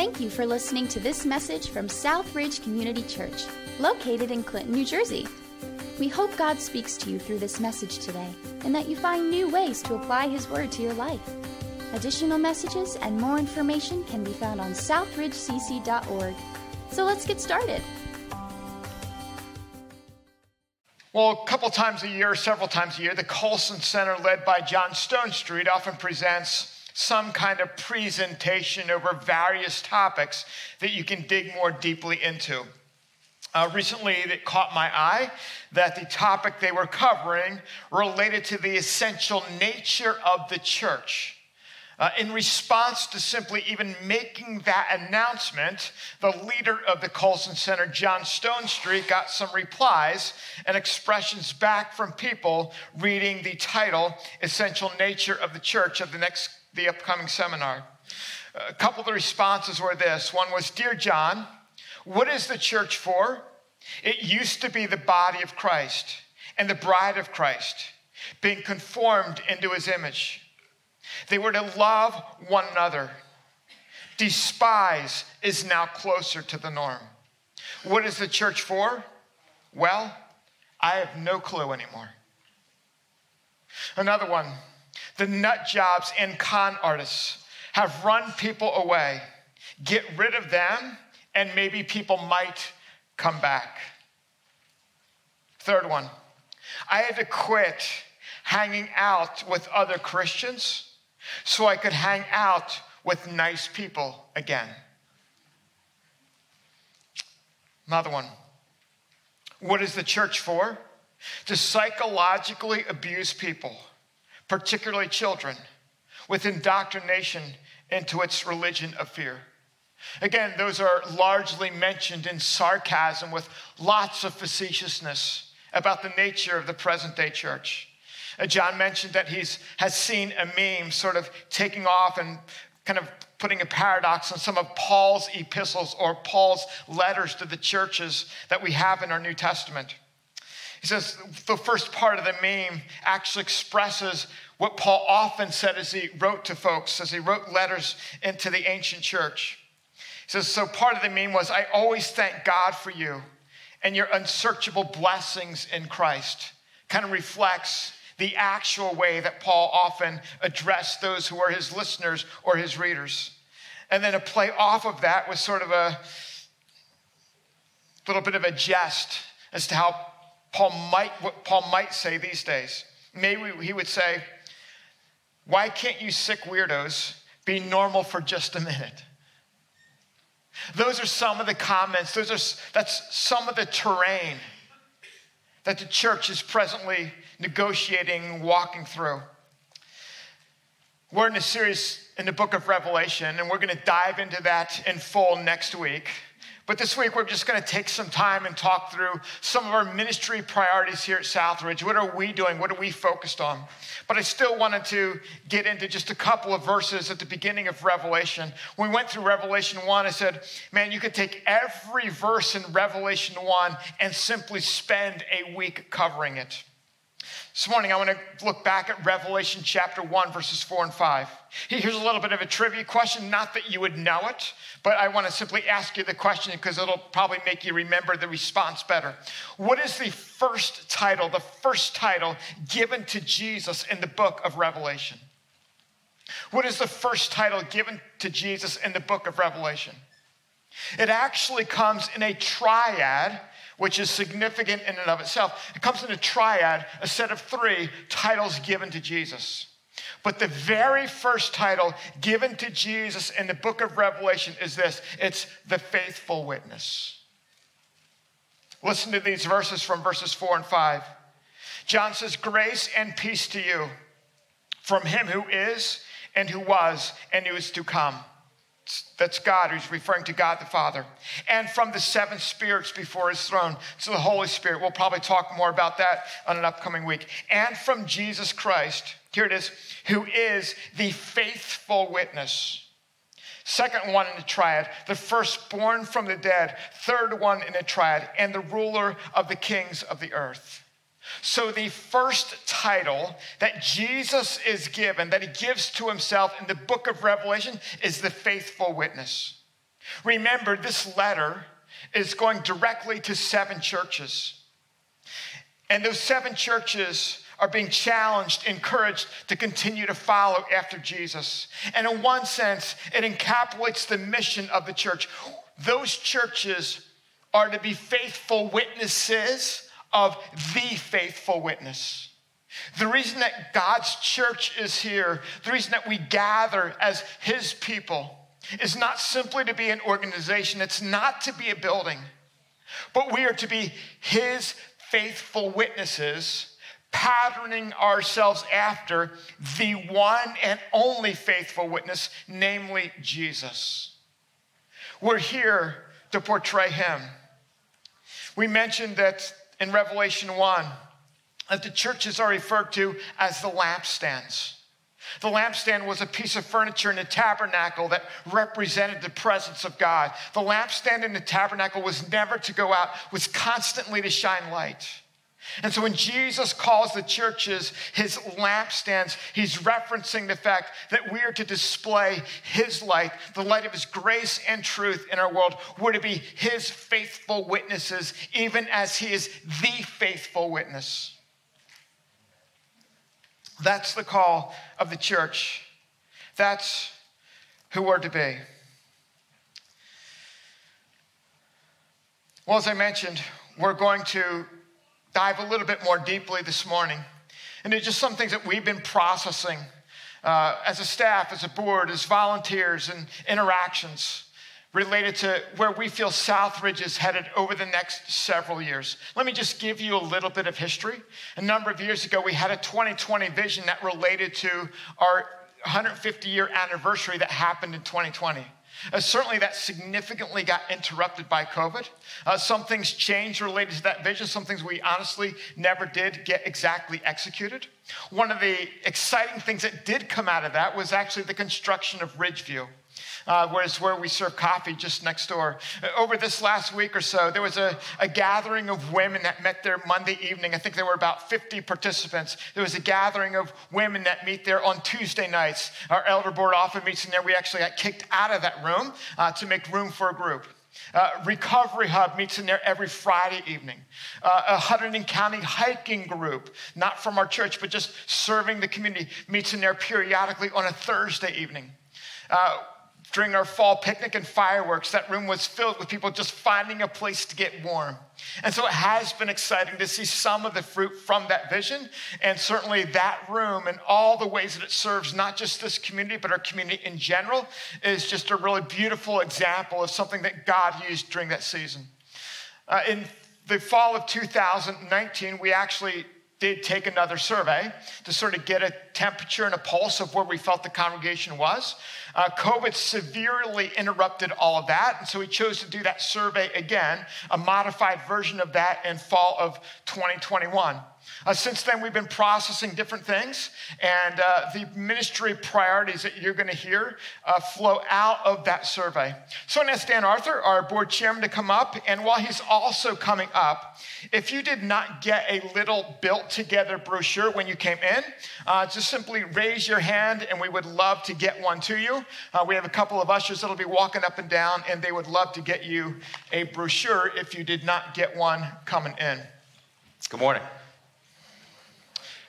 Thank you for listening to this message from Southridge Community Church, located in Clinton, New Jersey. We hope God speaks to you through this message today and that you find new ways to apply His Word to your life. Additional messages and more information can be found on southridgecc.org. So let's get started. Well, a couple times a year, several times a year, the Colson Center, led by John Stonestreet, often presents some kind of presentation over various topics that you can dig more deeply into. Uh, recently, it caught my eye that the topic they were covering related to the essential nature of the church. Uh, in response to simply even making that announcement, the leader of the Colson Center, John Stonestreet, got some replies and expressions back from people reading the title, Essential Nature of the Church, of the next, the upcoming seminar. A couple of the responses were this. One was, Dear John, what is the church for? It used to be the body of Christ and the bride of Christ, being conformed into his image. They were to love one another. Despise is now closer to the norm. What is the church for? Well, I have no clue anymore. Another one the nut jobs and con artists have run people away. Get rid of them, and maybe people might come back. Third one I had to quit hanging out with other Christians so I could hang out with nice people again. Another one. What is the church for? To psychologically abuse people, particularly children, with indoctrination into its religion of fear. Again, those are largely mentioned in sarcasm with lots of facetiousness about the nature of the present day church. Uh, John mentioned that he has seen a meme sort of taking off and kind of putting a paradox on some of Paul's epistles or Paul's letters to the churches that we have in our New Testament. He says the first part of the meme actually expresses what Paul often said as he wrote to folks, as he wrote letters into the ancient church. He says, So part of the meme was, I always thank God for you and your unsearchable blessings in Christ. Kind of reflects the actual way that Paul often addressed those who were his listeners or his readers. And then a play off of that was sort of a little bit of a jest as to how Paul might, what Paul might say these days. Maybe he would say, Why can't you sick weirdos be normal for just a minute? Those are some of the comments, those are, that's some of the terrain that the church is presently negotiating, walking through. We're in a series in the book of Revelation, and we're going to dive into that in full next week. But this week, we're just going to take some time and talk through some of our ministry priorities here at Southridge. What are we doing? What are we focused on? But I still wanted to get into just a couple of verses at the beginning of Revelation. When we went through Revelation 1, I said, man, you could take every verse in Revelation 1 and simply spend a week covering it. This morning, I want to look back at Revelation chapter 1, verses 4 and 5. Here's a little bit of a trivia question, not that you would know it, but I want to simply ask you the question because it'll probably make you remember the response better. What is the first title, the first title given to Jesus in the book of Revelation? What is the first title given to Jesus in the book of Revelation? It actually comes in a triad which is significant in and of itself. It comes in a triad, a set of three titles given to Jesus. But the very first title given to Jesus in the book of Revelation is this it's the faithful witness. Listen to these verses from verses four and five. John says, Grace and peace to you from him who is, and who was, and who is to come that's God, who's referring to God the Father. And from the seven spirits before his throne, to the Holy Spirit. We'll probably talk more about that on an upcoming week. And from Jesus Christ, here it is, who is the faithful witness. Second one in the triad, the firstborn from the dead. Third one in the triad, and the ruler of the kings of the earth. So, the first title that Jesus is given, that he gives to himself in the book of Revelation, is the faithful witness. Remember, this letter is going directly to seven churches. And those seven churches are being challenged, encouraged to continue to follow after Jesus. And in one sense, it encapsulates the mission of the church. Those churches are to be faithful witnesses of the faithful witness. The reason that God's church is here, the reason that we gather as His people, is not simply to be an organization, it's not to be a building, but we are to be His faithful witnesses, patterning ourselves after the one and only faithful witness, namely Jesus. We're here to portray Him. We mentioned that in Revelation 1 that the churches are referred to as the lampstands. The lampstand was a piece of furniture in the tabernacle that represented the presence of God. The lampstand in the tabernacle was never to go out, was constantly to shine light. And so when Jesus calls the churches his lampstands, he's referencing the fact that we are to display his light, the light of his grace and truth in our world. We're to be his faithful witnesses, even as he is the faithful witness. That's the call of the church. That's who we're to be. Well, as I mentioned, we're going to dive a little bit more deeply this morning into just some things that we've been processing uh, as a staff, as a board, as volunteers, and interactions related to where we feel Southridge is headed over the next several years. Let me just give you a little bit of history. A number of years ago, we had a 2020 vision that related to our 150 year anniversary that happened in 2020. Uh, certainly, that significantly got interrupted by COVID. Uh, some things changed related to that vision, some things we honestly never did get exactly executed. One of the exciting things that did come out of that was actually the construction of Ridgeview uh, whereas where we serve coffee just next door. Over this last week or so, there was a, a gathering of women that met there Monday evening. I think there were about 50 participants. There was a gathering of women that meet there on Tuesday nights. Our elder board often meets in there. We actually got kicked out of that room uh, to make room for a group. Uh, Recovery Hub meets in there every Friday evening. Uh, a Hunterdon County hiking group, not from our church, but just serving the community, meets in there periodically on a Thursday evening. Uh, during our fall picnic and fireworks, that room was filled with people just finding a place to get warm. And so it has been exciting to see some of the fruit from that vision. And certainly that room and all the ways that it serves not just this community, but our community in general is just a really beautiful example of something that God used during that season. Uh, in the fall of 2019, we actually did take another survey to sort of get a temperature and a pulse of where we felt the congregation was. Uh, COVID severely interrupted all of that, and so we chose to do that survey again, a modified version of that in fall of 2021. Uh, since then, we've been processing different things, and uh, the ministry priorities that you're going to hear uh, flow out of that survey. So, I'm going to ask Dan Arthur, our board chairman, to come up. And while he's also coming up, if you did not get a little built together brochure when you came in, uh, just simply raise your hand, and we would love to get one to you. Uh, we have a couple of ushers that'll be walking up and down, and they would love to get you a brochure if you did not get one coming in. Good morning.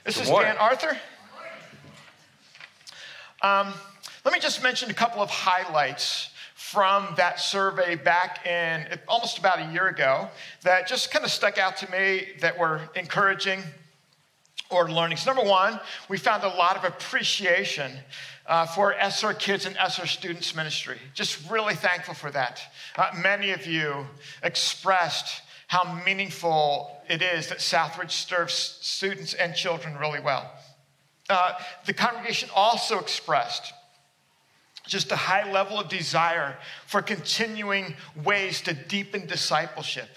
This Good is morning. Dan Arthur. Um, let me just mention a couple of highlights from that survey back in almost about a year ago that just kind of stuck out to me that were encouraging or learning. So, number one, we found a lot of appreciation uh, for SR Kids and SR Students Ministry. Just really thankful for that. Uh, many of you expressed how meaningful it is that Southridge serves students and children really well. Uh, the congregation also expressed just a high level of desire for continuing ways to deepen discipleship,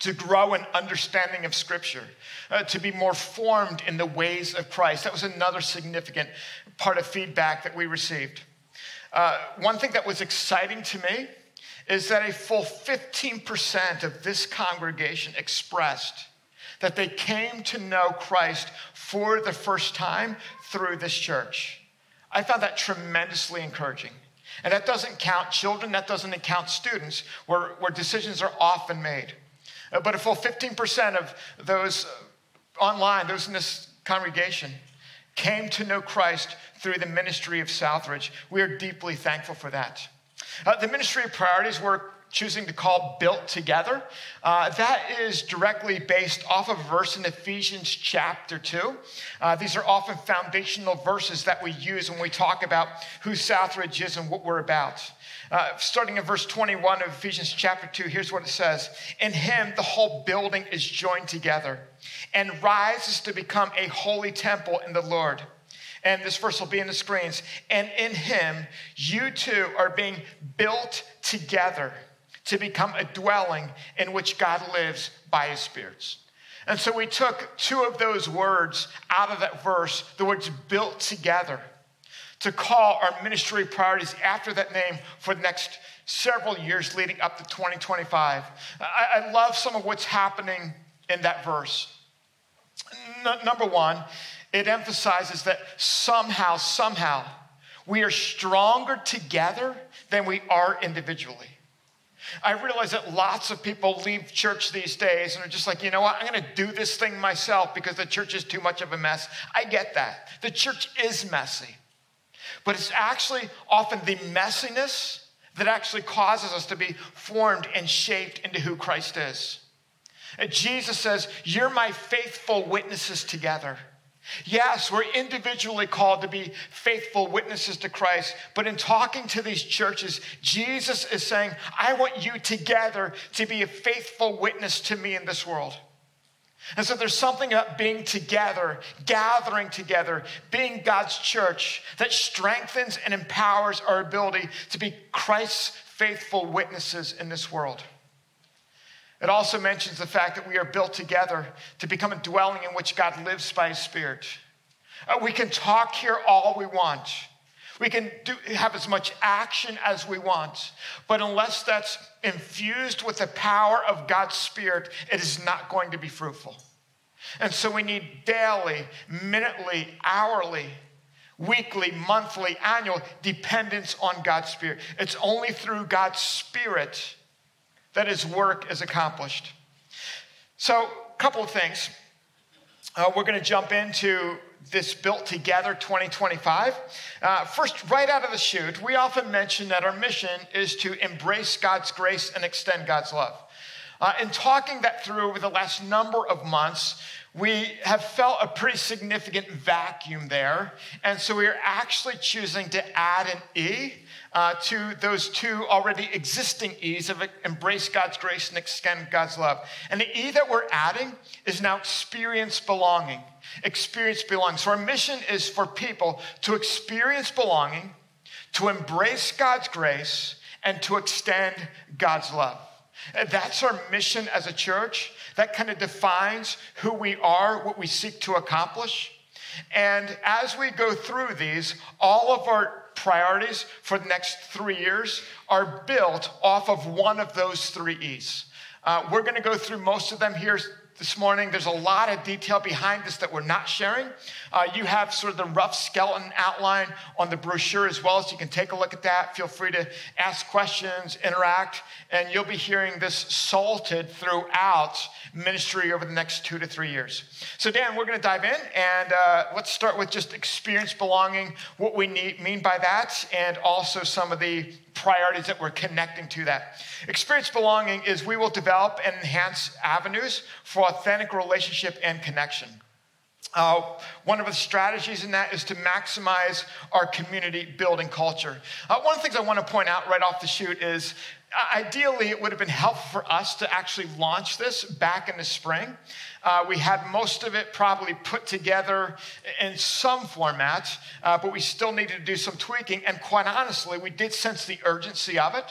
to grow in understanding of Scripture, uh, to be more formed in the ways of Christ. That was another significant part of feedback that we received. Uh, one thing that was exciting to me is that a full 15% of this congregation expressed that they came to know Christ for the first time through this church. I found that tremendously encouraging. And that doesn't count children, that doesn't count students, where, where decisions are often made. Uh, but a full 15% of those uh, online, those in this congregation, came to know Christ through the ministry of Southridge. We are deeply thankful for that. Uh, the ministry of priorities were choosing to call built together. Uh, that is directly based off of a verse in Ephesians chapter 2. Uh, these are often foundational verses that we use when we talk about who Southridge is and what we're about. Uh, starting in verse 21 of Ephesians chapter 2, here's what it says In him, the whole building is joined together and rises to become a holy temple in the Lord. And this verse will be in the screens. And in him, you two are being built together to become a dwelling in which God lives by his spirits. And so we took two of those words out of that verse, the words built together, to call our ministry priorities after that name for the next several years leading up to 2025. I, I love some of what's happening in that verse. N- number one, it emphasizes that somehow, somehow, we are stronger together than we are individually. I realize that lots of people leave church these days and are just like, you know what, I'm going to do this thing myself because the church is too much of a mess. I get that. The church is messy. But it's actually often the messiness that actually causes us to be formed and shaped into who Christ is. And Jesus says, You're my faithful witnesses together. Yes, we're individually called to be faithful witnesses to Christ, but in talking to these churches, Jesus is saying, I want you together to be a faithful witness to me in this world. And so there's something about being together, gathering together, being God's church that strengthens and empowers our ability to be Christ's faithful witnesses in this world. It also mentions the fact that we are built together to become a dwelling in which God lives by His Spirit. Uh, we can talk here all we want. We can do, have as much action as we want. But unless that's infused with the power of God's Spirit, it is not going to be fruitful. And so we need daily, minutely, hourly, weekly, monthly, annual dependence on God's Spirit. It's only through God's Spirit that his work is accomplished. So, a couple of things. Uh, we're going to jump into this built together 2025. Uh, first, right out of the chute, we often mention that our mission is to embrace God's grace and extend God's love. Uh, in talking that through over the last number of months, we have felt a pretty significant vacuum there. And so we are actually choosing to add an E uh, to those two already existing E's of embrace God's grace and extend God's love. And the E that we're adding is now experience belonging. Experience belonging. So our mission is for people to experience belonging, to embrace God's grace, and to extend God's love. That's our mission as a church. That kind of defines who we are, what we seek to accomplish. And as we go through these, all of our priorities for the next three years are built off of one of those three E's. Uh, we're going to go through most of them here this morning. There's a lot of detail behind this that we're not sharing. Uh, you have sort of the rough skeleton outline on the brochure as well, so you can take a look at that. Feel free to ask questions, interact, and you'll be hearing this salted throughout ministry over the next two to three years. So, Dan, we're going to dive in and uh, let's start with just experience belonging, what we need, mean by that, and also some of the priorities that we're connecting to that. Experience belonging is we will develop and enhance avenues for authentic relationship and connection. Uh, one of the strategies in that is to maximize our community building culture. Uh, one of the things I want to point out right off the chute is ideally, it would have been helpful for us to actually launch this back in the spring. Uh, we had most of it probably put together in some format, uh, but we still needed to do some tweaking. And quite honestly, we did sense the urgency of it.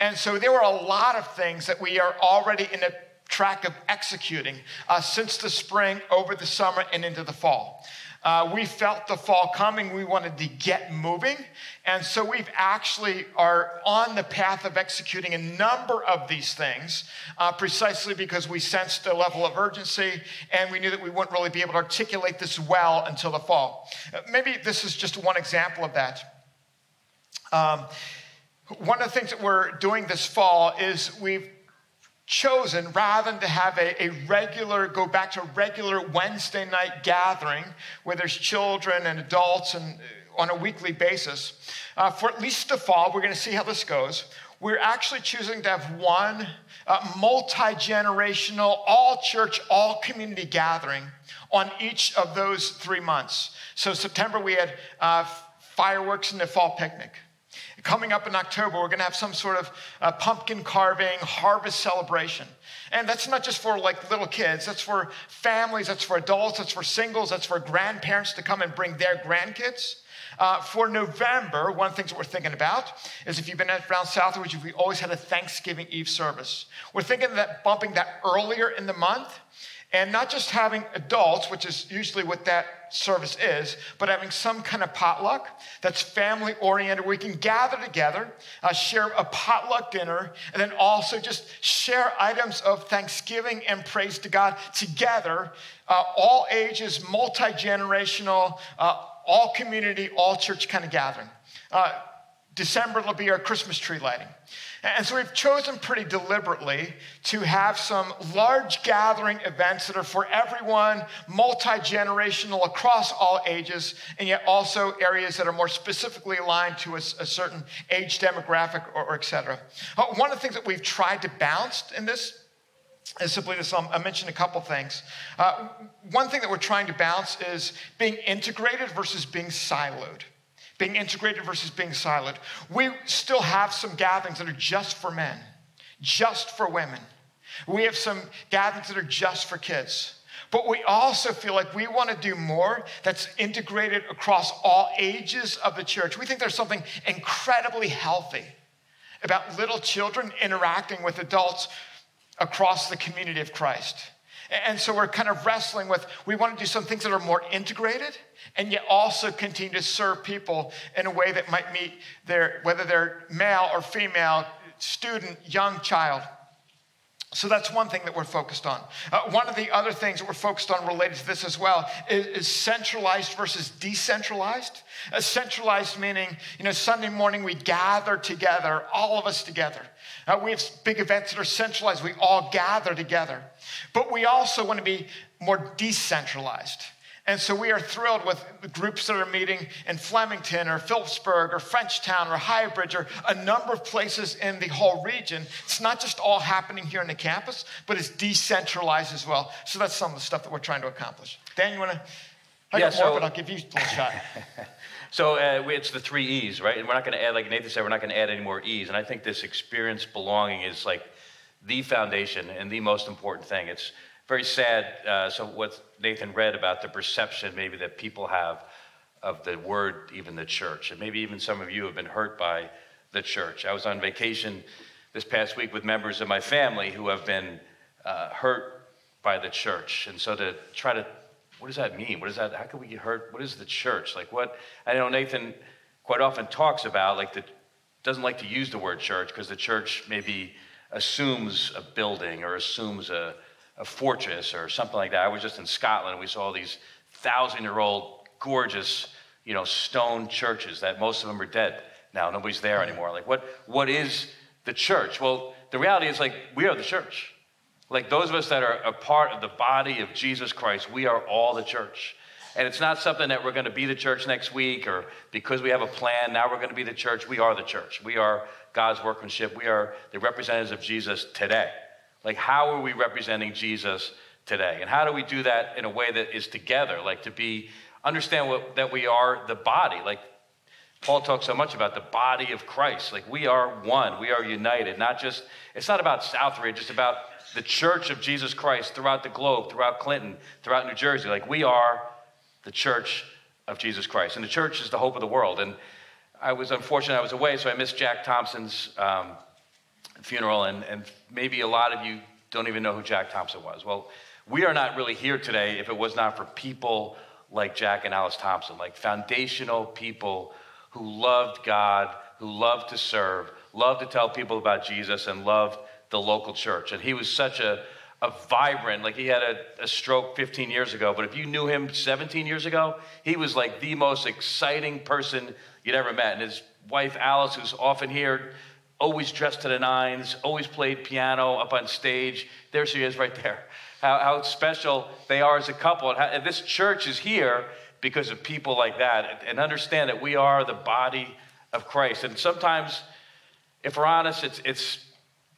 And so there were a lot of things that we are already in a track of executing uh, since the spring, over the summer, and into the fall. Uh, we felt the fall coming. We wanted to get moving. And so we've actually are on the path of executing a number of these things uh, precisely because we sensed a level of urgency and we knew that we wouldn't really be able to articulate this well until the fall. Uh, maybe this is just one example of that. Um, one of the things that we're doing this fall is we've chosen rather than to have a, a, regular go back to a regular wednesday night gathering where there's children and adults and uh, on a weekly basis. Uh, for at least the fall we're going to see how this goes. We're actually choosing to have one uh, multi-generational all church all community gathering on each of those three months. So september we had uh, fireworks and the fall picnic Coming up in October, we're going to have some sort of uh, pumpkin carving, harvest celebration. And that's not just for like little kids, that's for families, that's for adults, that's for singles, that's for grandparents to come and bring their grandkids. Uh, for November, one of the things that we're thinking about is if you've been around Southridge, we always had a Thanksgiving Eve service. We're thinking that bumping that earlier in the month and not just having adults, which is usually what that service is, but having some kind of potluck that's family oriented where we can gather together, uh, share a potluck dinner, and then also just share items of thanksgiving and praise to God together, uh, all ages, multi generational, uh, all community, all church kind of gathering. Uh, December will be our Christmas tree lighting. And so we've chosen pretty deliberately to have some large gathering events that are for everyone, multi generational, across all ages, and yet also areas that are more specifically aligned to a, a certain age demographic or, or et cetera. Uh, one of the things that we've tried to balance in this is simply this. Um, I mentioned a couple things. Uh, one thing that we're trying to balance is being integrated versus being siloed being integrated versus being silent. We still have some gatherings that are just for men, just for women. We have some gatherings that are just for kids. But we also feel like we want to do more that's integrated across all ages of the church. We think there's something incredibly healthy about little children interacting with adults across the community of Christ. And so we're kind of wrestling with we want to do some things that are more integrated and yet also continue to serve people in a way that might meet their, whether they're male or female, student, young child. So that's one thing that we're focused on. Uh, one of the other things that we're focused on related to this as well is, is centralized versus decentralized. Uh, centralized meaning, you know, Sunday morning we gather together, all of us together. Uh, we have big events that are centralized. We all gather together. But we also want to be more decentralized. And so we are thrilled with the groups that are meeting in Flemington or Phillipsburg or Frenchtown or Highbridge or a number of places in the whole region. It's not just all happening here on the campus, but it's decentralized as well. So that's some of the stuff that we're trying to accomplish. Dan, you want to? I yeah, got more, so, but I'll give you a little shot. so uh, it's the three E's, right? And we're not going to add, like Nathan said, we're not going to add any more E's. And I think this experience belonging is like the foundation and the most important thing. It's very sad. Uh, so what Nathan read about the perception maybe that people have of the word, even the church, and maybe even some of you have been hurt by the church. I was on vacation this past week with members of my family who have been uh, hurt by the church, and so to try to what does that mean? What is that? How can we get hurt? What is the church? Like what? I know Nathan quite often talks about like the doesn't like to use the word church because the church maybe assumes a building or assumes a a fortress or something like that. I was just in Scotland and we saw these thousand year old, gorgeous, you know, stone churches that most of them are dead now. Nobody's there anymore. Like, what, what is the church? Well, the reality is, like, we are the church. Like, those of us that are a part of the body of Jesus Christ, we are all the church. And it's not something that we're going to be the church next week or because we have a plan, now we're going to be the church. We are the church. We are God's workmanship. We are the representatives of Jesus today. Like, how are we representing Jesus today? And how do we do that in a way that is together? Like, to be, understand what, that we are the body. Like, Paul talks so much about the body of Christ. Like, we are one, we are united. Not just, it's not about Southridge, it's about the church of Jesus Christ throughout the globe, throughout Clinton, throughout New Jersey. Like, we are the church of Jesus Christ. And the church is the hope of the world. And I was unfortunate, I was away, so I missed Jack Thompson's um, funeral, and, and maybe a lot of you don't even know who Jack Thompson was. Well, we are not really here today if it was not for people like Jack and Alice Thompson, like foundational people who loved God, who loved to serve, loved to tell people about Jesus, and loved the local church. And he was such a, a vibrant, like he had a, a, stroke 15 years ago, but if you knew him 17 years ago, he was like the most exciting person you'd ever met. And his wife Alice, who's often here, always dressed to the nines, always played piano up on stage. There she is right there. How, how special they are as a couple. And, how, and this church is here because of people like that. And understand that we are the body of Christ. And sometimes, if we're honest, it's, it's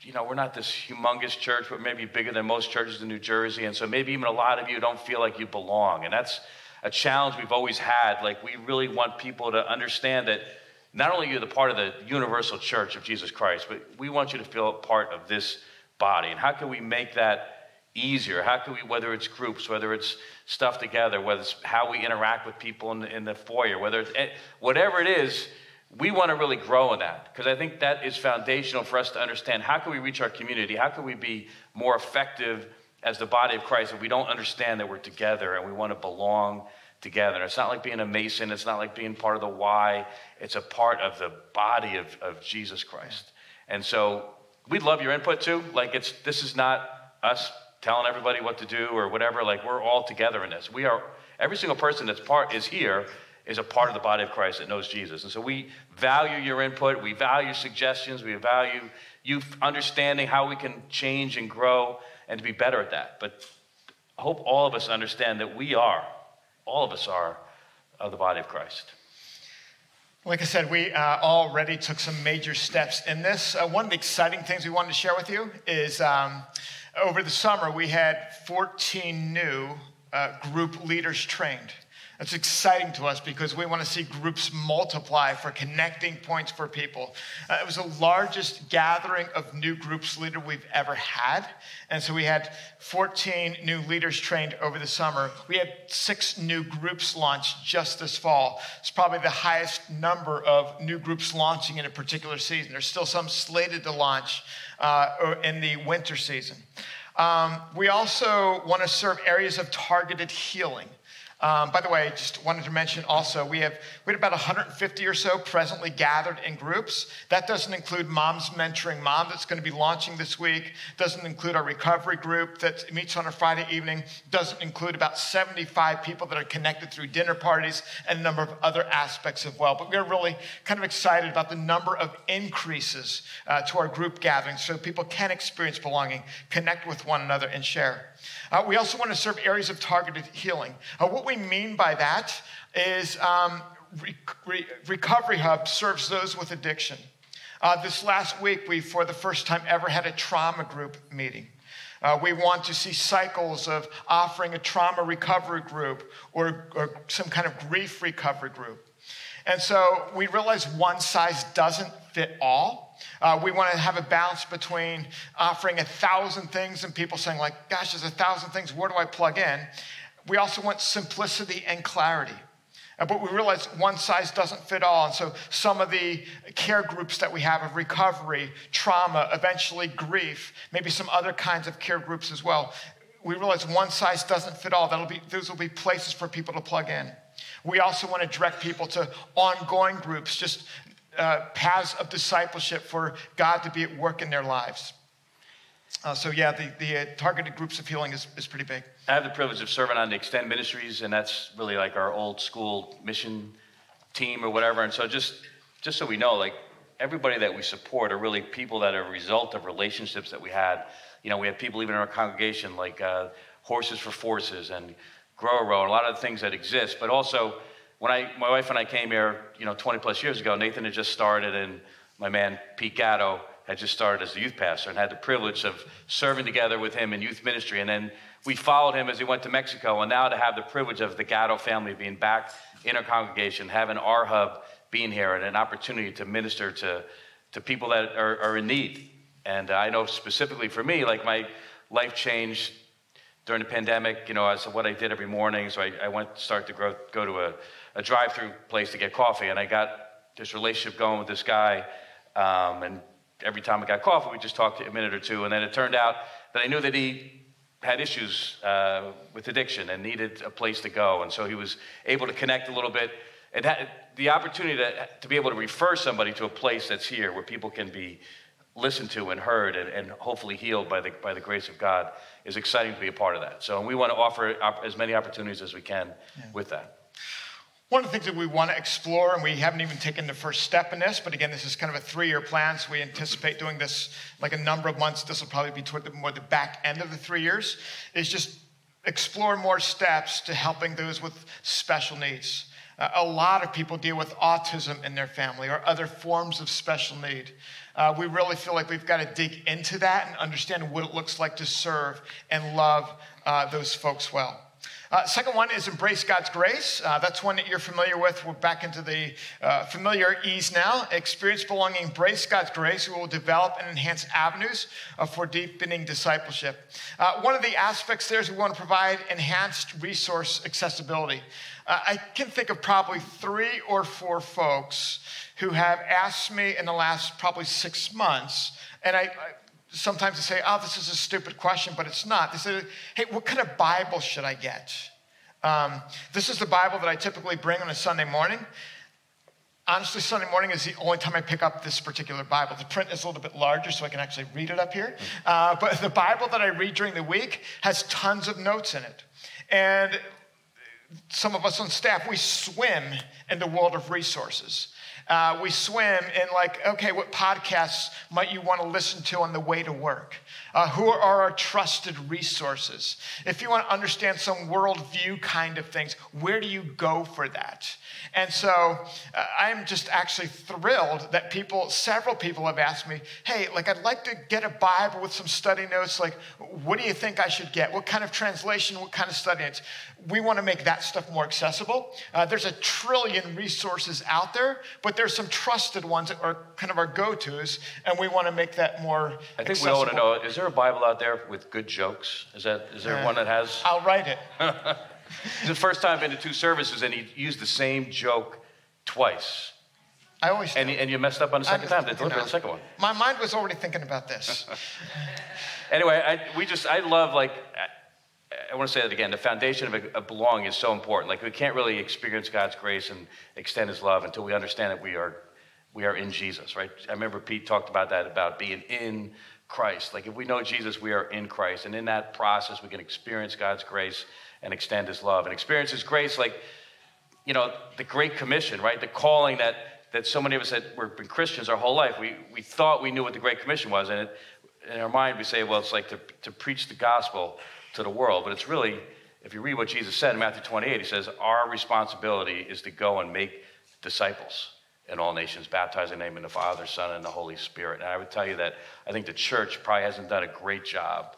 you know, we're not this humongous church, but maybe bigger than most churches in New Jersey. And so maybe even a lot of you don't feel like you belong. And that's a challenge we've always had. Like, we really want people to understand that not only are you the part of the universal church of Jesus Christ, but we want you to feel part of this body. And how can we make that easier? How can we, whether it's groups, whether it's stuff together, whether it's how we interact with people in the, in the foyer, whether it's eh, whatever it is, we want to really grow in that because I think that is foundational for us to understand how can we reach our community? How can we be more effective as the body of Christ if we don't understand that we're together and we want to belong together. It's not like being a Mason, it's not like being part of the Y, it's a part of the body of, of Jesus Christ. And so we'd love your input too. Like it's this is not us telling everybody what to do or whatever. Like we're all together in this. We are every single person that's part is here is a part of the body of Christ that knows Jesus. And so we value your input, we value suggestions, we value you understanding how we can change and grow and to be better at that. But I hope all of us understand that we are all of us are of the body of Christ. Like I said, we uh, already took some major steps in this. Uh, one of the exciting things we wanted to share with you is um, over the summer, we had 14 new uh, group leaders trained. That's exciting to us because we want to see groups multiply for connecting points for people. Uh, it was the largest gathering of new groups leader we've ever had. And so we had 14 new leaders trained over the summer. We had six new groups launched just this fall. It's probably the highest number of new groups launching in a particular season. There's still some slated to launch uh, in the winter season. Um, we also want to serve areas of targeted healing. Um, by the way, just wanted to mention also, we have we had about 150 or so presently gathered in groups. That doesn't include Moms Mentoring Mom that's going to be launching this week. Doesn't include our recovery group that meets on a Friday evening. Doesn't include about 75 people that are connected through dinner parties and a number of other aspects of well. But we're really kind of excited about the number of increases uh, to our group gatherings so people can experience belonging, connect with one another, and share. Uh, we also want to serve areas of targeted healing. Uh, what we mean by that is um, re- re- Recovery Hub serves those with addiction. Uh, this last week, we, for the first time ever, had a trauma group meeting. Uh, we want to see cycles of offering a trauma recovery group or, or some kind of grief recovery group. And so we realize one size doesn't fit all. Uh, we want to have a balance between offering a thousand things and people saying, like, gosh, there's a thousand things, where do I plug in? We also want simplicity and clarity. Uh, but we realize one size doesn't fit all. And so some of the care groups that we have of recovery, trauma, eventually grief, maybe some other kinds of care groups as well. We realize one size doesn't fit all. That'll be, those will be places for people to plug in. We also want to direct people to ongoing groups, just uh, paths of discipleship for God to be at work in their lives. Uh, so, yeah, the, the uh, targeted groups of healing is, is pretty big. I have the privilege of serving on the Extend Ministries, and that's really like our old school mission team or whatever. And so, just, just so we know, like everybody that we support are really people that are a result of relationships that we had. You know, we have people even in our congregation like uh, Horses for Forces and Grow Row, and a lot of things that exist, but also when I, my wife and I came here, you know, 20 plus years ago, Nathan had just started, and my man Pete Gatto had just started as a youth pastor, and had the privilege of serving together with him in youth ministry. And then we followed him as he went to Mexico, and now to have the privilege of the Gatto family being back in our congregation, having our hub being here, and an opportunity to minister to, to people that are, are in need. And I know specifically for me, like my life changed during the pandemic, you know, as what I did every morning. So I, I went start to grow, go to a a drive-through place to get coffee, and I got this relationship going with this guy. Um, and every time I got coffee, we just talked a minute or two, and then it turned out that I knew that he had issues uh, with addiction and needed a place to go, and so he was able to connect a little bit. And had the opportunity to, to be able to refer somebody to a place that's here where people can be listened to and heard and, and, hopefully healed by the, by the grace of God is exciting to be a part of that. So we want to offer as many opportunities as we can yeah. with that. One of the things that we want to explore, and we haven't even taken the first step in this, but again, this is kind of a three year plan, so we anticipate doing this like a number of months. This will probably be toward the more the back end of the three years, is just explore more steps to helping those with special needs. Uh, a lot of people deal with autism in their family or other forms of special need. Uh, we really feel like we've got to dig into that and understand what it looks like to serve and love uh, those folks well. Uh, second one is embrace God's grace. Uh, that's one that you're familiar with. We're back into the uh, familiar ease now. Experience belonging, embrace God's grace. We will develop and enhance avenues uh, for deepening discipleship. Uh, one of the aspects there is we want to provide enhanced resource accessibility. Uh, I can think of probably three or four folks who have asked me in the last probably six months, and I, I sometimes they say, oh, this is a stupid question, but it's not. They say, hey, what kind of Bible should I get? Um, this is the Bible that I typically bring on a Sunday morning. Honestly, Sunday morning is the only time I pick up this particular Bible. The print is a little bit larger, so I can actually read it up here. Uh, but the Bible that I read during the week has tons of notes in it. And some of us on staff, we swim in the world of resources. Uh, we swim in like, okay, what podcasts might you want to listen to on the way to work? Uh, who are our trusted resources? If you want to understand some worldview kind of things, where do you go for that? And so uh, I'm just actually thrilled that people, several people have asked me, hey, like I'd like to get a Bible with some study notes. Like, what do you think I should get? What kind of translation? What kind of study notes? We want to make that stuff more accessible. Uh, there's a trillion resources out there, but there's some trusted ones that are kind of our go-tos, and we want to make that more. I think accessible. we all want to know: there a Bible out there with good jokes? Is that is there one that uh, has? I'll write it. the first time I've been to two services, and he used the same joke twice. I always and, and you messed up on the second time. They You delivered know, the second one. My mind was already thinking about this. Anyway, I, we just I love like I, I want to say that again. The foundation of, a belonging is so important. Like we can't really experience God's grace and extend His love until we understand that we are we are in Jesus, right? I remember Pete talked about that about being in Christ. Like if we know Jesus, we are in Christ, and in that process, we can experience God's grace and extend His love. And experience His grace, like you know the Great Commission, right? The calling that that so many of us that we've been Christians our whole life, we we thought we knew what the Great Commission was, and it, in our mind we say, well, it's like to to preach the gospel to the world, but it's really if you read what Jesus said in Matthew 28, he says, Our responsibility is to go and make disciples in all nations, baptizing them in the Father, Son, and the Holy Spirit. And I would tell you that I think the church probably hasn't done a great job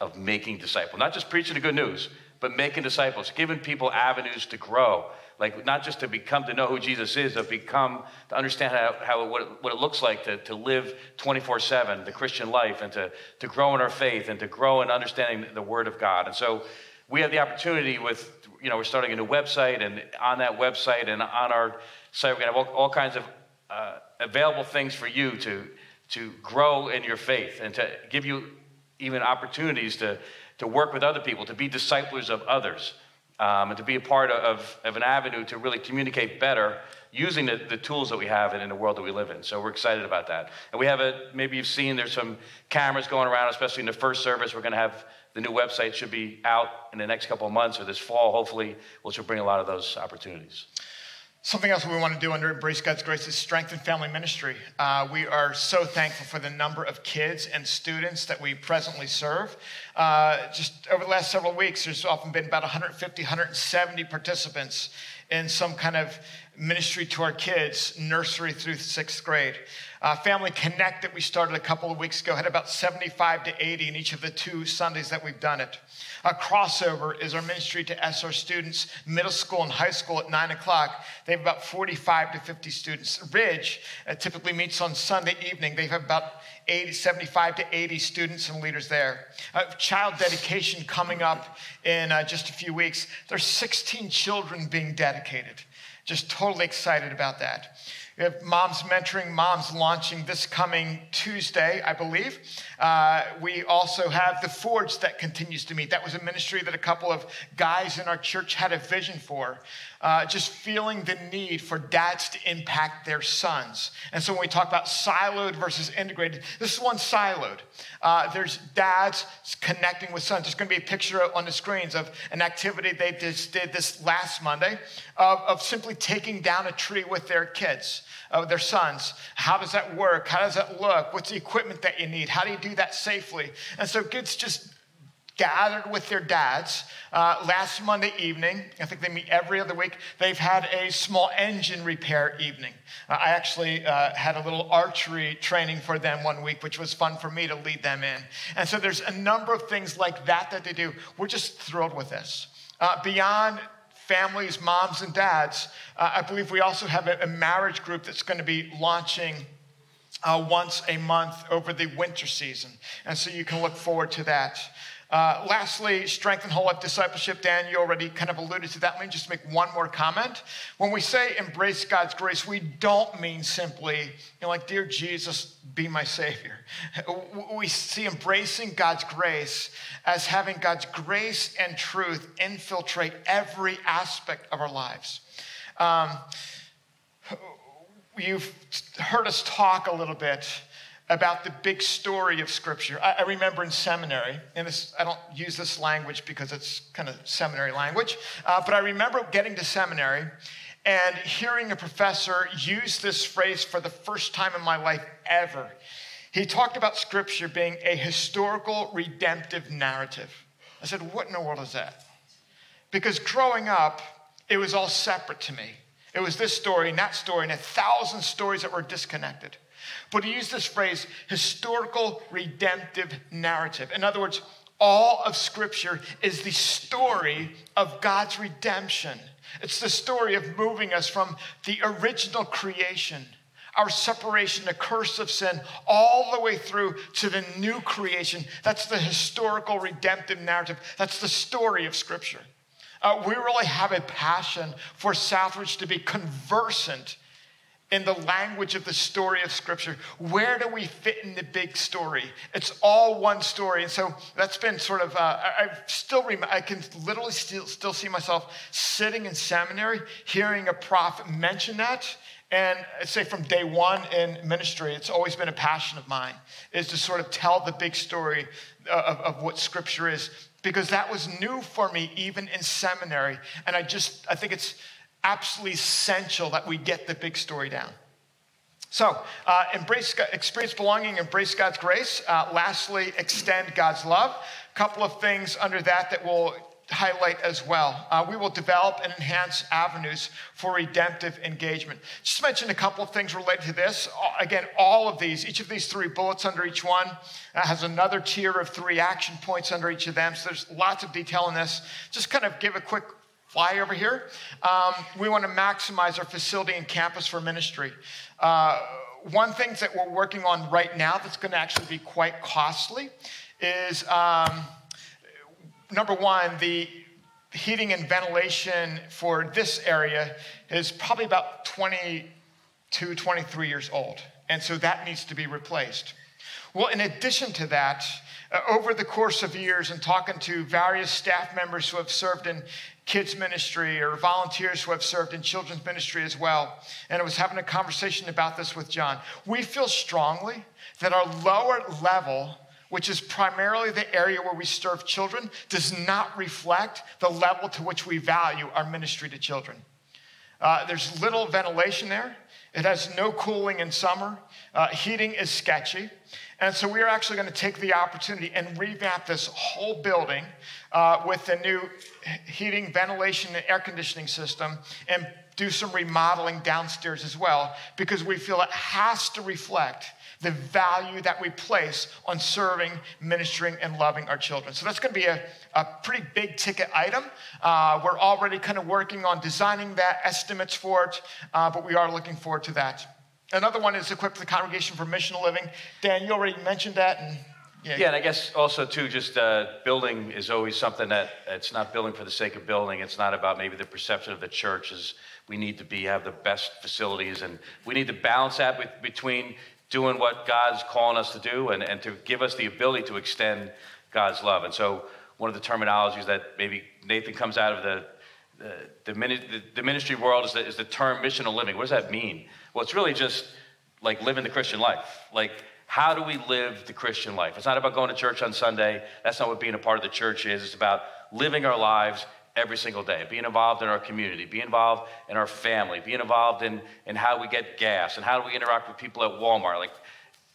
of making disciples, not just preaching the good news, but making disciples, giving people avenues to grow. Like not just to become to know who Jesus is, but become to understand how, how what, it, what it looks like to, to live 24-7, the Christian life, and to, to grow in our faith and to grow in understanding the Word of God. And so we have the opportunity with, you know, we're starting a new website, and on that website and on our site, we're going to have all, all kinds of uh, available things for you to, to grow in your faith and to give you even opportunities to, to work with other people, to be disciples of others, um, and to be a part of, of an avenue to really communicate better using the, the tools that we have in, the world that we live in. So we're excited about that. And we have a, maybe you've seen there's some cameras going around, especially in the first service. We're going to have the new website should be out in the next couple of months or this fall, hopefully, which will bring a lot of those opportunities. Something else we want to do under Embrace God's Grace is strengthen family ministry. Uh, we are so thankful for the number of kids and students that we presently serve. Uh, just over the last several weeks, there's often been about 150, 170 participants in some kind of ministry to our kids, nursery through sixth grade. Uh, Family Connect that we started a couple of weeks ago had about 75 to 80 in each of the two Sundays that we've done it. A crossover is our ministry to SR students, middle school and high school at 9 o'clock. They have about 45 to 50 students. Ridge uh, typically meets on Sunday evening. They have about 80, 75 to 80 students and leaders there. Uh, child dedication coming up in uh, just a few weeks. There's 16 children being dedicated. Just totally excited about that. We have Moms Mentoring Moms launching this coming Tuesday, I believe. Uh, we also have The Forge that continues to meet. That was a ministry that a couple of guys in our church had a vision for. Uh, just feeling the need for dads to impact their sons. And so when we talk about siloed versus integrated, this is one siloed. Uh, there's dads connecting with sons. There's going to be a picture on the screens of an activity they just did this last Monday of, of simply taking down a tree with their kids, uh, their sons. How does that work? How does that look? What's the equipment that you need? How do you do that safely? And so kids just gathered with their dads uh, last Monday evening. I think they meet every other week. They've had a small engine repair evening. Uh, I actually uh, had a little archery training for them one week, which was fun for me to lead them in. And so there's a number of things like that that they do. We're just thrilled with this. Uh, beyond families, moms, and dads, uh, I believe we also have a, a marriage group that's going to be launching. Uh, once a month over the winter season. And so you can look forward to that. Uh, lastly, strength and whole life discipleship. Dan, you already kind of alluded to that. Let me just make one more comment. When we say embrace God's grace, we don't mean simply, you know, like, dear Jesus, be my Savior. We see embracing God's grace as having God's grace and truth infiltrate every aspect of our lives. Um, you've heard us talk a little bit about the big story of Scripture. I, I, remember in seminary, and this, I don't use this language because it's kind of seminary language, uh, but I remember getting to seminary and hearing a professor use this phrase for the first time in my life ever. He talked about Scripture being a historical redemptive narrative. I said, What in the world is that? Because growing up, it was all separate to me. It was this story and that story and a thousand stories that were disconnected. But he used this phrase, historical redemptive narrative. In other words, all of Scripture is the story of God's redemption. It's the story of moving us from the original creation, our separation, the curse of sin, all the way through to the new creation. That's the historical redemptive narrative. That's the story of Scripture. Uh, we really have a passion for Southridge to be conversant in the language of the story of Scripture. Where do we fit in the big story? It's all one story. And so that's been sort of, uh, I, still remember, I can literally still, still see myself sitting in seminary, hearing a prophet mention that. And I'd say from day one in ministry, it's always been a passion of mine, is to sort of tell the big story of, of what Scripture is. Because that was new for me even in seminary. And I just, I think it's, absolutely essential that we get the big story down. So, uh, embrace, experience belonging, embrace God's grace. Uh, lastly, extend God's love. A couple of things under that that we'll highlight as well. Uh, we will develop and enhance avenues for redemptive engagement. Just mention a couple of things related to this. Again, all of these, each of these three bullets under each one uh, has another tier of three action points under each of them. So there's lots of detail in this. Just kind of give a quick fly over here. Um, we want to maximize our facility and campus for ministry. Uh, one thing that we're working on right now that's going to actually be quite costly is um, number one, the heating and ventilation for this area is probably about 22, 23 years old. And so that needs to be replaced. Well, in addition to that, over the course of years and talking to various staff members who have served in kids ministry or volunteers who have served in children's ministry as well. And I was having a conversation about this with John. We feel strongly that our lower level, which is primarily the area where we serve children, does not reflect the level to which we value our ministry to children. Uh, there's little ventilation there. It has no cooling in summer. Uh, heating is sketchy. And so we are actually going to take the opportunity and revamp this whole building uh, with a new heating, ventilation, and air conditioning system and do some remodeling downstairs as well because we feel it has to reflect the value that we place on serving, ministering, and loving our children. So that's going to be a, a pretty big ticket item. Uh, we're already kind of working on designing that, estimates for it, uh, but we are looking forward to that. Another one is equip the congregation for missional living. Dan, you already mentioned that, and Yeah. Yeah, and I guess also too, just uh, building is always something that it's not building for the sake of building. It's not about maybe the perception of the church is we need to be have the best facilities, and we need to balance that with, between doing what God's calling us to do and, and to give us the ability to extend God's love. And so, one of the terminologies that maybe Nathan comes out of the the, the, the ministry world is the, is the term missional living. What does that mean? Well, it's really just like living the Christian life. Like, how do we live the Christian life? It's not about going to church on Sunday. That's not what being a part of the church is. It's about living our lives every single day, being involved in our community, being involved in our family, being involved in, in how we get gas and how do we interact with people at Walmart. Like,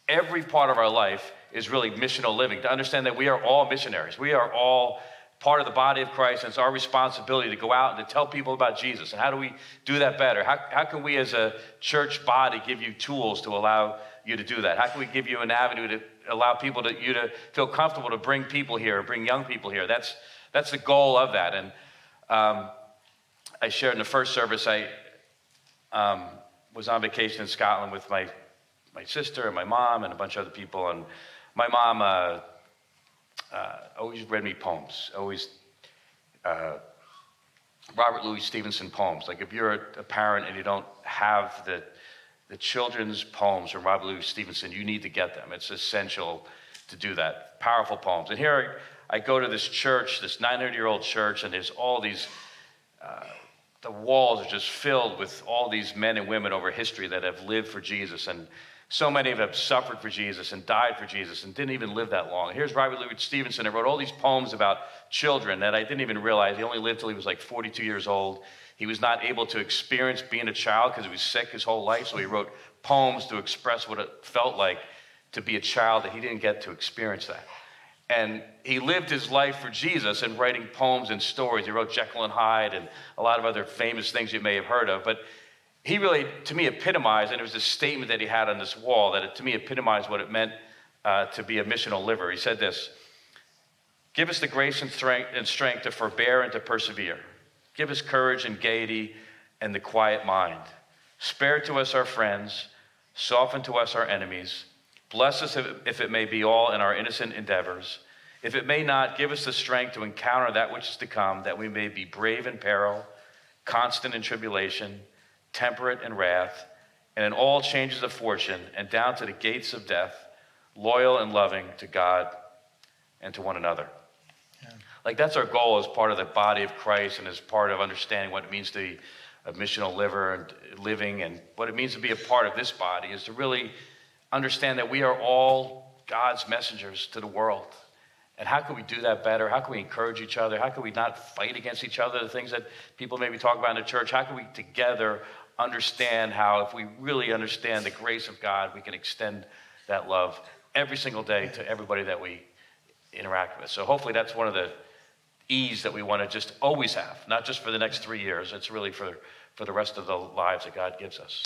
every part of our life is really missional living. To understand that we are all missionaries. We are all part of the body of Christ, and it's our responsibility to go out and to tell people about Jesus. And how do we do that better? How, how can we, as a church body, give you tools to allow you to do that? How can we give you an avenue to allow people to you to feel comfortable to bring people here, bring young people here? That's that's the goal of that. And um, I shared in the first service. I um, was on vacation in Scotland with my my sister and my mom and a bunch of other people. And my mom. Uh, uh, always read me poems. Always uh, Robert Louis Stevenson poems. Like if you're a, parent and you don't have the the children's poems from Robert Louis Stevenson, you need to get them. It's essential to do that. Powerful poems. And here I, go to this church, this 900 year old church, and there's all these. Uh, the walls are just filled with all these men and women over history that have lived for Jesus and so many of them suffered for Jesus and died for Jesus and didn't even live that long. Here's Robert Louis Stevenson who wrote all these poems about children that I didn't even realize. He only lived till he was like 42 years old. He was not able to experience being a child because he was sick his whole life, so he wrote poems to express what it felt like to be a child that he didn't get to experience that. And he lived his life for Jesus and writing poems and stories. He wrote Jekyll and Hyde and a lot of other famous things you may have heard of. But he really, to me, epitomized, and it was a statement that he had on this wall that it, to me epitomized what it meant uh, to be a missional liver. He said this Give us the grace and strength, and strength to forbear and to persevere. Give us courage and gaiety and the quiet mind. Spare to us our friends, soften to us our enemies. Bless us if, it may be all in our innocent endeavors. If it may not, give us the strength to encounter that which is to come, that we may be brave in peril, constant in tribulation temperate in wrath, and in all changes of fortune, and down to the gates of death, loyal and loving to God and to one another. Yeah. Like that's our goal as part of the body of Christ and as part of understanding what it means to be a missional liver and living and what it means to be a part of this body is to really understand that we are all God's messengers to the world. And how can we do that better? How can we encourage each other? How can we not fight against each other? The things that people maybe talk about in the church. How can we together understand how, if we really understand the grace of God, we can extend that love every single day to everybody that we interact with. So hopefully that's one of the ease that we want to just always have, not just for the next three years. It's really for, for the rest of the lives that God gives us.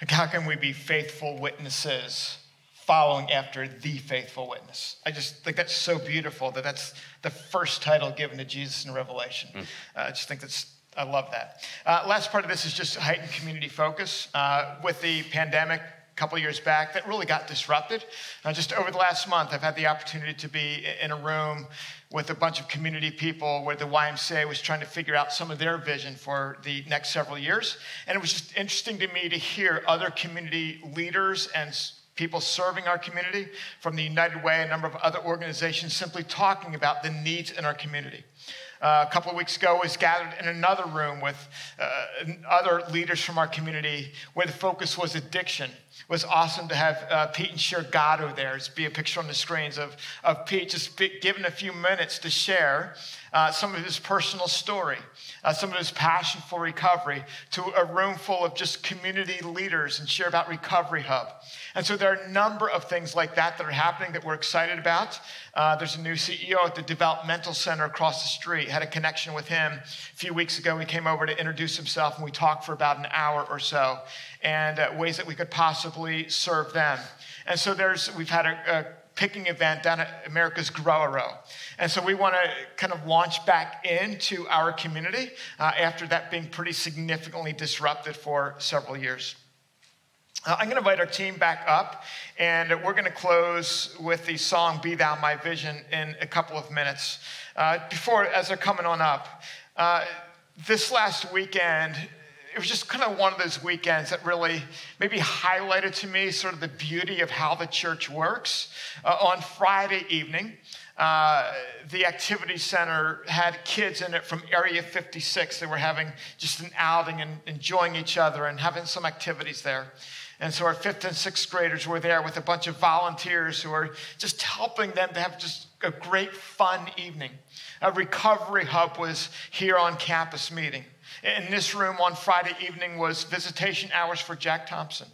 Like how can we be faithful witnesses following after the faithful witness? I just think that's so beautiful that that's the first title given to Jesus in Revelation. Mm. Uh, I just think that's I love that. Uh, last part of this is just heightened community focus. Uh, with the pandemic a couple years back, that really got disrupted. Uh, just over the last month, I've had the opportunity to be in a room with a bunch of community people where the YMCA was trying to figure out some of their vision for the next several years. And it was just interesting to me to hear other community leaders and people serving our community from the United Way, a number of other organizations simply talking about the needs in our community uh, a couple of weeks ago was gathered in another room with uh, other leaders from our community where the focus was addiction. It was awesome to have uh, Pete and Cher Gatto there. It's be a picture on the screens of, of Pete just given a few minutes to share uh, some of his personal story, uh, some of his passion for recovery to a room full of just community leaders and share about Recovery Hub. And so there are a number of things like that that are happening that we're excited about. Uh, there's a new CEO at the Developmental Center across the street. Had a connection with him a few weeks ago. He came over to introduce himself and we talked for about an hour or so and uh, ways that we could possibly serve them. And so there's, we've had a, a picking event down at America's Grow a Row. And so we want to kind of launch back into our community uh, after that being pretty significantly disrupted for several years. Uh, I'm going to invite our team back up, and we're going to close with the song Be Thou My Vision in a couple of minutes. Uh, before, as they're coming on up, uh, this last weekend, it was just kind of one of those weekends that really maybe highlighted to me sort of the beauty of how the church works. Uh, on Friday evening, uh, the activity center had kids in it from Area 56. They were having just an outing and enjoying each other and having some activities there. And so our fifth and sixth graders were there with a bunch of volunteers who were just helping them to have just a great fun evening. A recovery hub was here on campus meeting. In this room on Friday evening was visitation hours for Jack Thompson.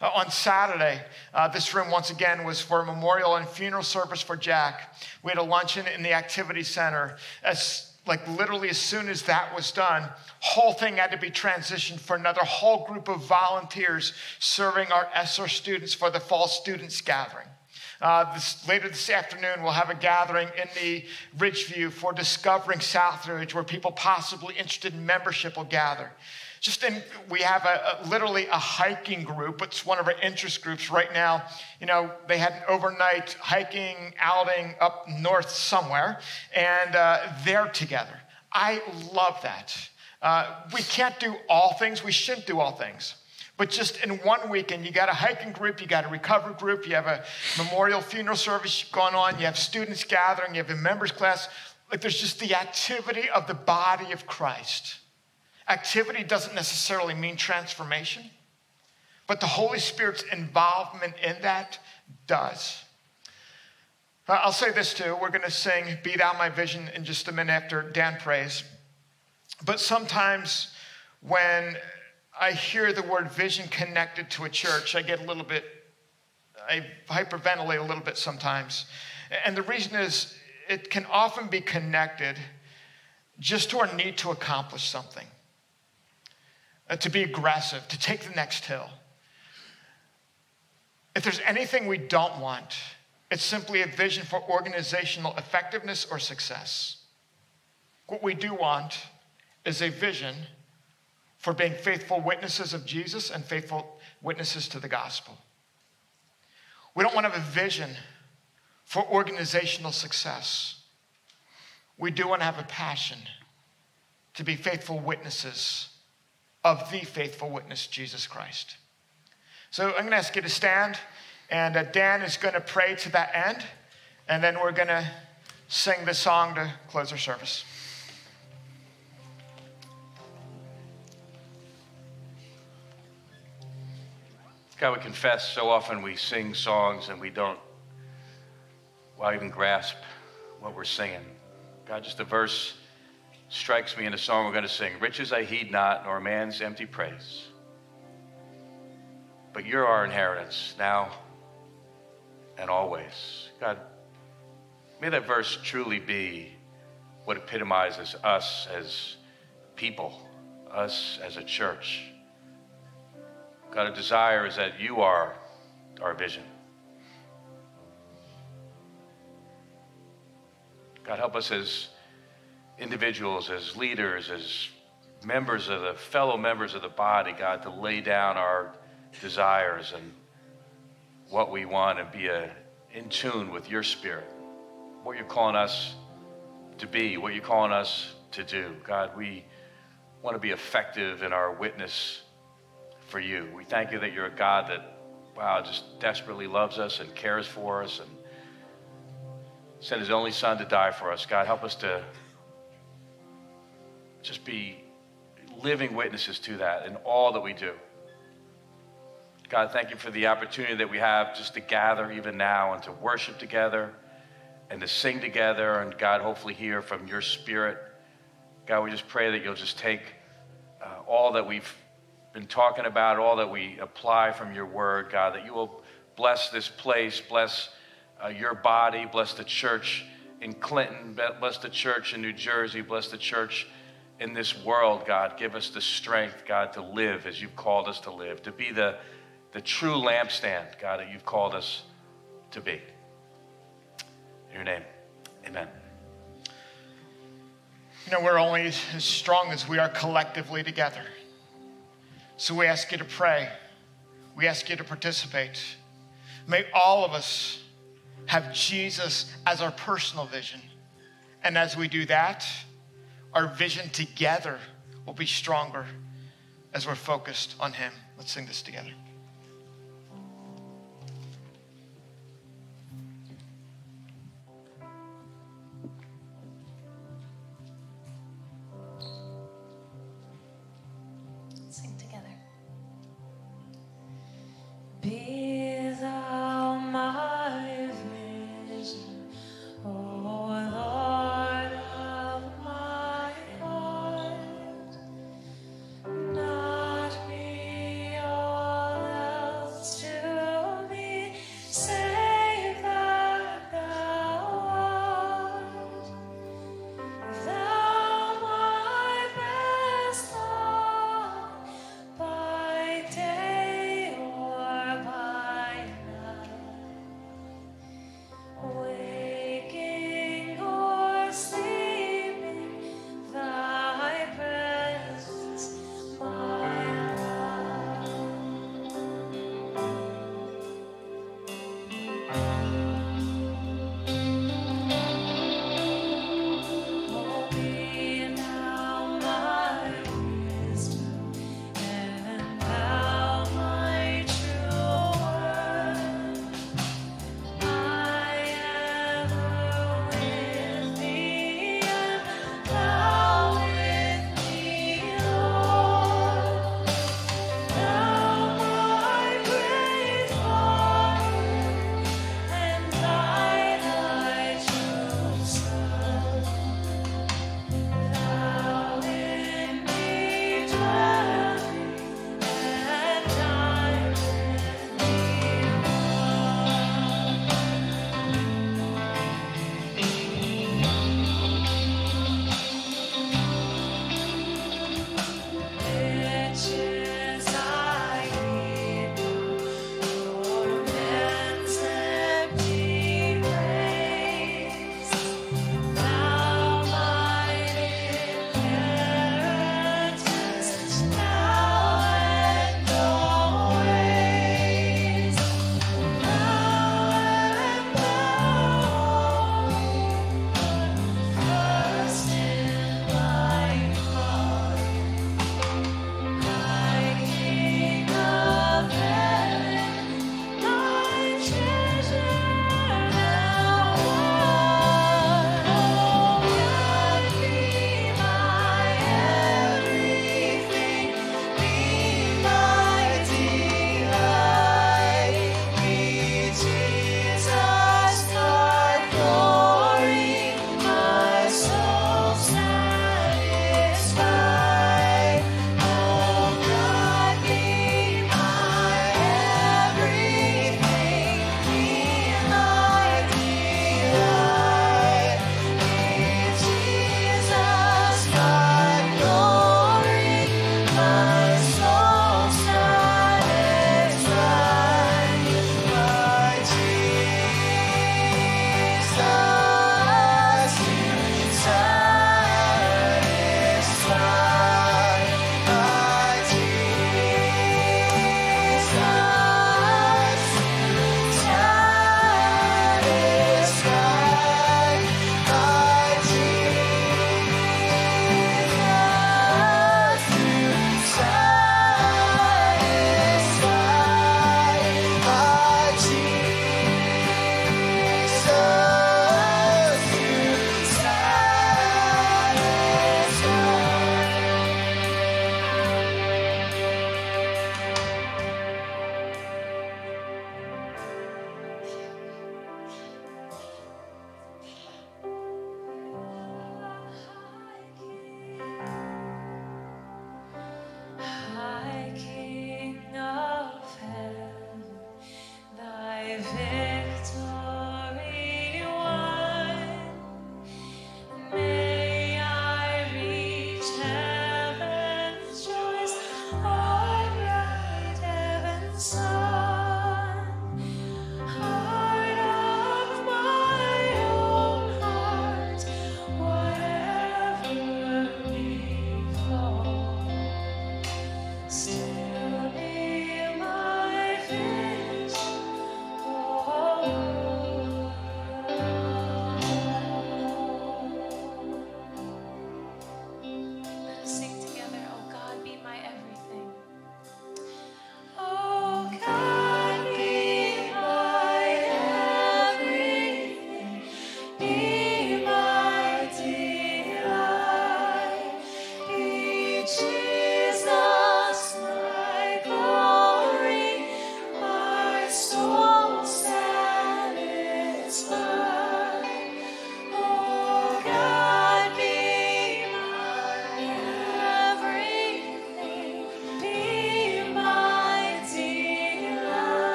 Uh, on Saturday, uh, this room once again was for memorial and funeral service for Jack. We had a luncheon in the activity center. As like literally as soon as that was done, whole thing had to be transitioned for another whole group of volunteers serving our SR students for the fall students gathering. Uh, this, later this afternoon, we'll have a gathering in the Ridgeview for discovering Southridge, where people possibly interested in membership will gather. Just in, we have a, a, literally a hiking group. It's one of our interest groups right now. You know, they had an overnight hiking outing up north somewhere, and uh, they're together. I love that. Uh, we can't do all things. We shouldn't do all things. But just in one weekend, you got a hiking group, you got a recovery group, you have a memorial funeral service going on, you have students gathering, you have a members class. Like there's just the activity of the body of Christ. Activity doesn't necessarily mean transformation, but the Holy Spirit's involvement in that does. Uh, I'll say this too. We're going to sing Be Thou My Vision in just a minute after Dan prays. But sometimes when I hear the word vision connected to a church, I get a little bit, I hyperventilate a little bit sometimes. And the reason is it can often be connected just to our need to accomplish something uh, to be aggressive, to take the next hill. If there's anything we don't want, it's simply a vision for organizational effectiveness or success. What we do want is a vision for being faithful witnesses of Jesus and faithful witnesses to the gospel. We don't want to have a vision for organizational success. We do want to have a passion to be faithful witnesses of the faithful witness, Jesus Christ. So I'm going to ask you to stand, and uh, Dan is going to pray to that end, and then we're going to sing the song to close our service. God, we confess so often we sing songs and we don't well, even grasp what we're singing. God, just a verse strikes me in a song we're going to sing Riches I heed not, nor man's empty praise. But you're our inheritance now and always. God, may that verse truly be what epitomizes us as people, us as a church. God, a desire is that you are our vision. God, help us as individuals, as leaders, as members of the fellow members of the body, God, to lay down our desires and what we want and be a, in tune with your spirit, what you're calling us to be, what you're calling us to do. God, we want to be effective in our witness for you. We thank you that you're a God that, wow, just desperately loves us and cares for us and sent his only son to die for us. God, help us to just be living witnesses to that in all that we do. God, thank you for the opportunity that we have just to gather even now and to worship together and to sing together and God, hopefully hear from your spirit. God, we just pray that you'll just take uh, all that we've been talking about, all that we apply from your word, God, that you will bless this place, bless uh, your body, bless the church in Clinton, bless the church in New Jersey, bless the church in this world, God. Give us the strength, God, to live as you've called us to live, to be the, the true lampstand, God, that you've called us to be. In your name, amen. You know, we're only as strong as we are collectively together. So we ask you to pray. we ask you to participate. May all of us have Jesus as our personal vision. And as we do that, our vision together will be stronger as we're focused on Him. Let's sing this together.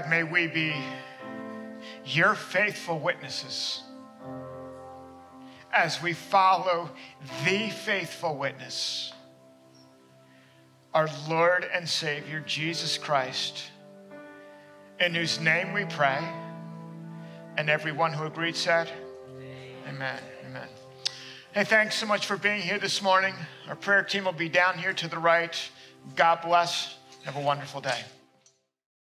God, may we be your faithful witnesses as we follow the faithful witness, our Lord and Savior, Jesus Christ, in whose name we pray. And everyone who agreed said, Amen. Amen. Hey, thanks so much for being here this morning. Our prayer team will be down here to the right. God bless. Have a wonderful day.